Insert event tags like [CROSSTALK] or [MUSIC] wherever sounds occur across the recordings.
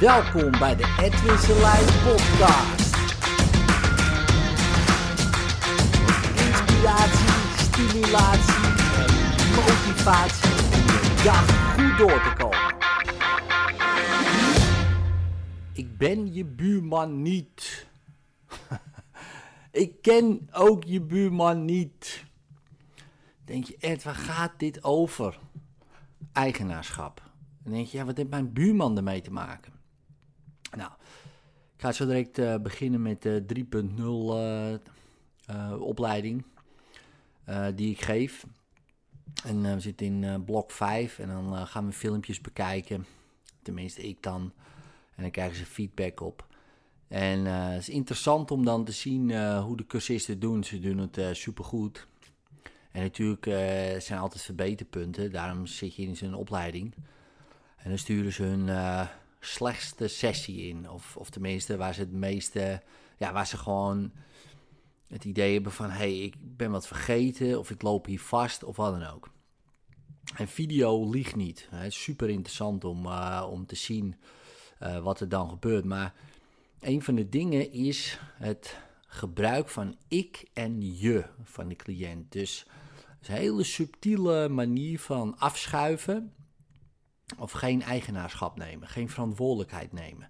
Welkom bij de Edwin Selijn podcast. Inspiratie, stimulatie en motivatie om goed door te komen. Ik ben je buurman niet. [LAUGHS] Ik ken ook je buurman niet. Denk je, Ed, waar gaat dit over? Eigenaarschap. Dan denk je, ja, wat heeft mijn buurman ermee te maken? Nou, ik ga zo direct uh, beginnen met de 3.0 uh, uh, opleiding uh, die ik geef. En we zitten in blok 5 en dan gaan we filmpjes bekijken. Tenminste, ik dan. En dan krijgen ze feedback op. En het is interessant om dan te zien hoe de cursisten doen. Ze doen het supergoed. En natuurlijk zijn er altijd verbeterpunten. Daarom zit je in zo'n opleiding. En dan sturen ze hun slechtste sessie in. Of, of tenminste, waar ze het meeste, ja, waar ze gewoon het idee hebben van: hé, hey, ik ben wat vergeten, of ik loop hier vast, of wat dan ook. En video liegt niet. Het super interessant om, uh, om te zien uh, wat er dan gebeurt. Maar een van de dingen is het gebruik van ik en je van de cliënt. Dus is een hele subtiele manier van afschuiven of geen eigenaarschap nemen, geen verantwoordelijkheid nemen.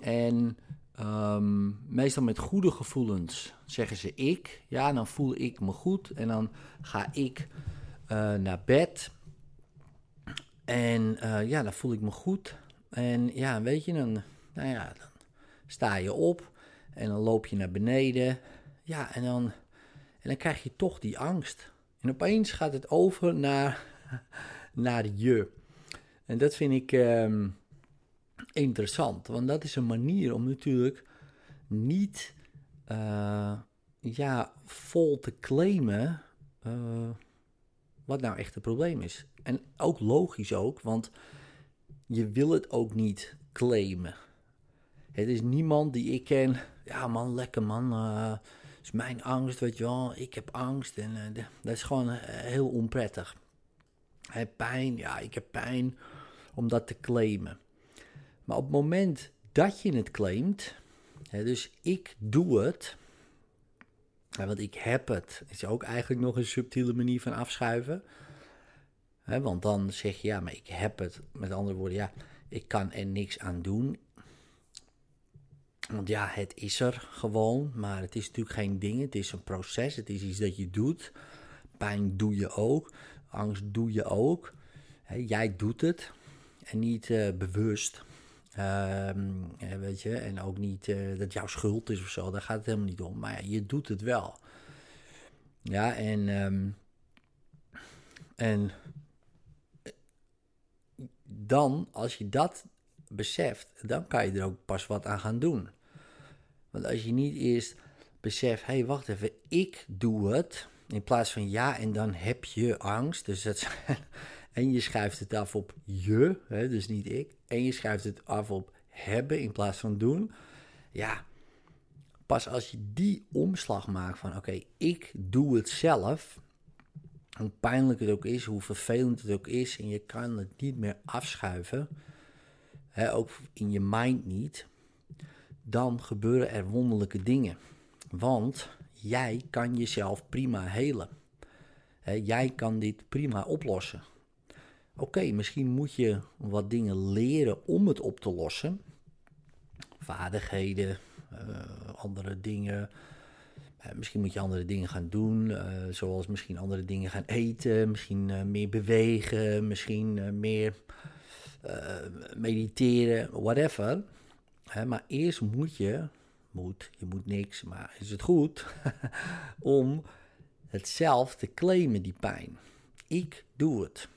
En um, meestal met goede gevoelens zeggen ze ik. Ja, dan voel ik me goed en dan ga ik uh, naar bed. En uh, ja, dan voel ik me goed. En ja, weet je, dan, nou ja, dan sta je op en dan loop je naar beneden. Ja, en dan, en dan krijg je toch die angst. En opeens gaat het over naar, [LAUGHS] naar je. En dat vind ik uh, interessant, want dat is een manier om natuurlijk niet uh, ja, vol te claimen uh, wat nou echt het probleem is. En ook logisch ook, want je wil het ook niet claimen. Het is niemand die ik ken, ja man, lekker man, uh, is mijn angst, weet je wel, ik heb angst en dat is gewoon heel onprettig. Hij pijn, ja, ik heb pijn om dat te claimen. Maar op het moment dat je het claimt, hè, dus ik doe het, want ik heb het, is ook eigenlijk nog een subtiele manier van afschuiven. Hè, want dan zeg je ja, maar ik heb het. Met andere woorden, ja, ik kan er niks aan doen. Want ja, het is er gewoon, maar het is natuurlijk geen ding. Het is een proces, het is iets dat je doet. Pijn doe je ook, angst doe je ook. jij doet het en niet uh, bewust. Uh, weet je, en ook niet uh, dat jouw schuld is of zo, daar gaat het helemaal niet om. Maar ja, je doet het wel. Ja, en, um, en dan, als je dat beseft, dan kan je er ook pas wat aan gaan doen. Want als je niet eerst beseft, hé, hey, wacht even, ik doe het, in plaats van ja, en dan heb je angst. Dus dat en je schuift het af op je, hè, dus niet ik. En je schuift het af op hebben in plaats van doen. Ja, pas als je die omslag maakt van oké, ik doe het zelf. Hoe pijnlijk het ook is, hoe vervelend het ook is. En je kan het niet meer afschuiven. Hè, ook in je mind niet. Dan gebeuren er wonderlijke dingen. Want jij kan jezelf prima helen. Jij kan dit prima oplossen. Oké, misschien moet je wat dingen leren om het op te lossen. Vaardigheden, uh, andere dingen. Uh, misschien moet je andere dingen gaan doen, uh, zoals misschien andere dingen gaan eten, misschien meer bewegen, misschien meer mediteren, whatever. maar eerst moet je, moet, je moet niks, maar is het goed [LAUGHS] om het zelf te claimen, die pijn. Ik doe het.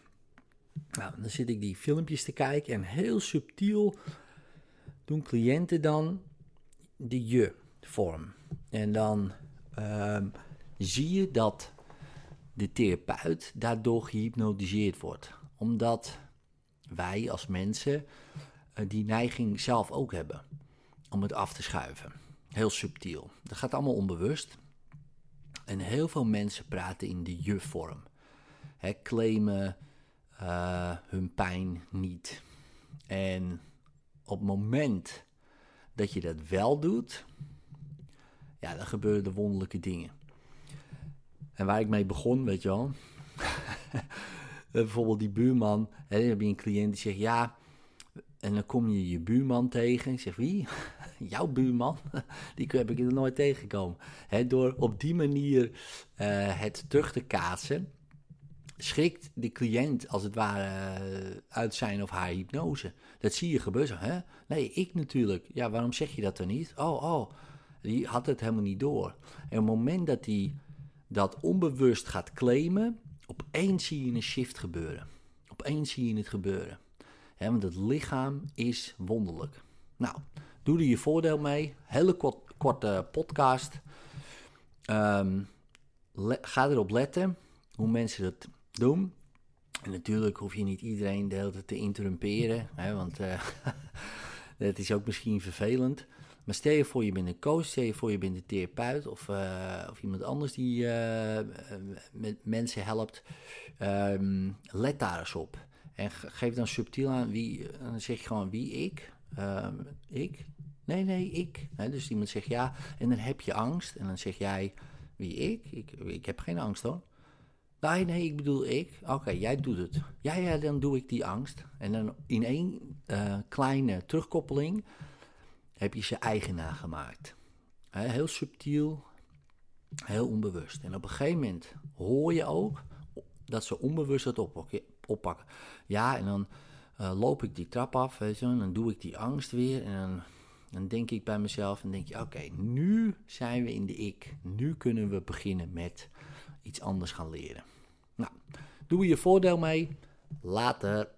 Nou, dan zit ik die filmpjes te kijken en heel subtiel doen cliënten dan de je-vorm. En dan um, zie je dat de therapeut daardoor gehypnotiseerd wordt. Omdat wij als mensen uh, die neiging zelf ook hebben om het af te schuiven. Heel subtiel. Dat gaat allemaal onbewust. En heel veel mensen praten in de je-vorm. Claimen uh, hun pijn niet. En op het moment dat je dat wel doet, ja, dan gebeuren de wonderlijke dingen. En waar ik mee begon, weet je wel. [LAUGHS] Bijvoorbeeld die buurman, hè, dan heb je een cliënt die zegt ja. En dan kom je je buurman tegen. Ik zeg wie? [LAUGHS] Jouw buurman? [LAUGHS] Die heb ik er nooit tegengekomen. Hè, door op die manier uh, het terug te kaatsen, schrikt de cliënt als het ware uh, uit zijn of haar hypnose. Dat zie je gebeuren. Hè? Nee, ik natuurlijk. Ja, waarom zeg je dat dan niet? Oh, oh. Die had het helemaal niet door. En op het moment dat hij dat onbewust gaat claimen, opeens zie je een shift gebeuren. Opeens zie je het gebeuren. Want het lichaam is wonderlijk. Nou, doe er je voordeel mee. Hele kort, korte podcast. Um, ga erop letten hoe mensen dat doen. En natuurlijk hoef je niet iedereen de hele tijd te interrumperen, hè, want uh, [LAUGHS] dat is ook misschien vervelend. Maar stel je voor je bent een coach, stel je voor je bent een therapeut of, uh, of iemand anders die uh, met mensen helpt. Um, let daar eens op. En geef dan subtiel aan wie, dan zeg je gewoon wie ik. Um, ik? Nee, nee, ik. Dus iemand zegt ja, en dan heb je angst. En dan zeg jij wie ik? Ik, ik heb geen angst hoor. Nee, nee, ik bedoel ik. Oké, jij doet het. Ja, ja, dan doe ik die angst. En dan in één uh, kleine terugkoppeling heb je ze eigenaar gemaakt. heel subtiel, heel onbewust. En op een gegeven moment hoor je ook dat ze onbewust het oppakken. Ja, en dan uh, loop ik die trap af, weet je, en dan doe ik die angst weer. En dan, dan denk ik bij mezelf en denk je, oké, nu zijn we in de ik. Nu kunnen we beginnen met iets anders gaan leren. Nou, doe je voordeel mee. Later.